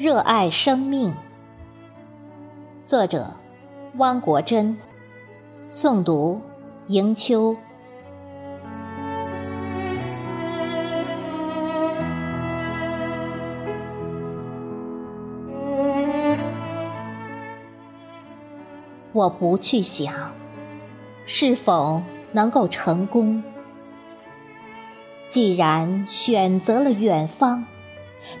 热爱生命。作者：汪国真。诵读：迎秋。我不去想是否能够成功。既然选择了远方，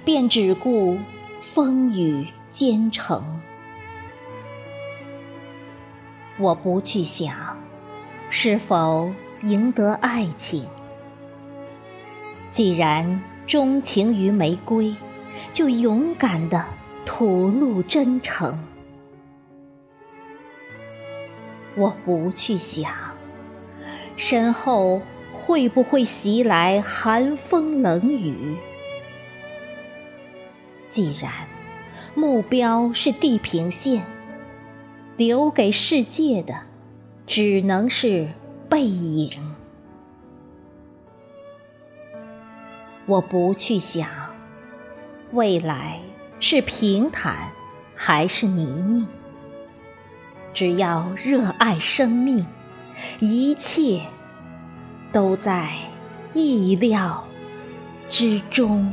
便只顾风雨兼程。我不去想是否赢得爱情。既然钟情于玫瑰，就勇敢的吐露真诚。我不去想身后会不会袭来寒风冷雨。既然目标是地平线，留给世界的只能是背影。我不去想未来是平坦还是泥泞。只要热爱生命，一切都在意料之中。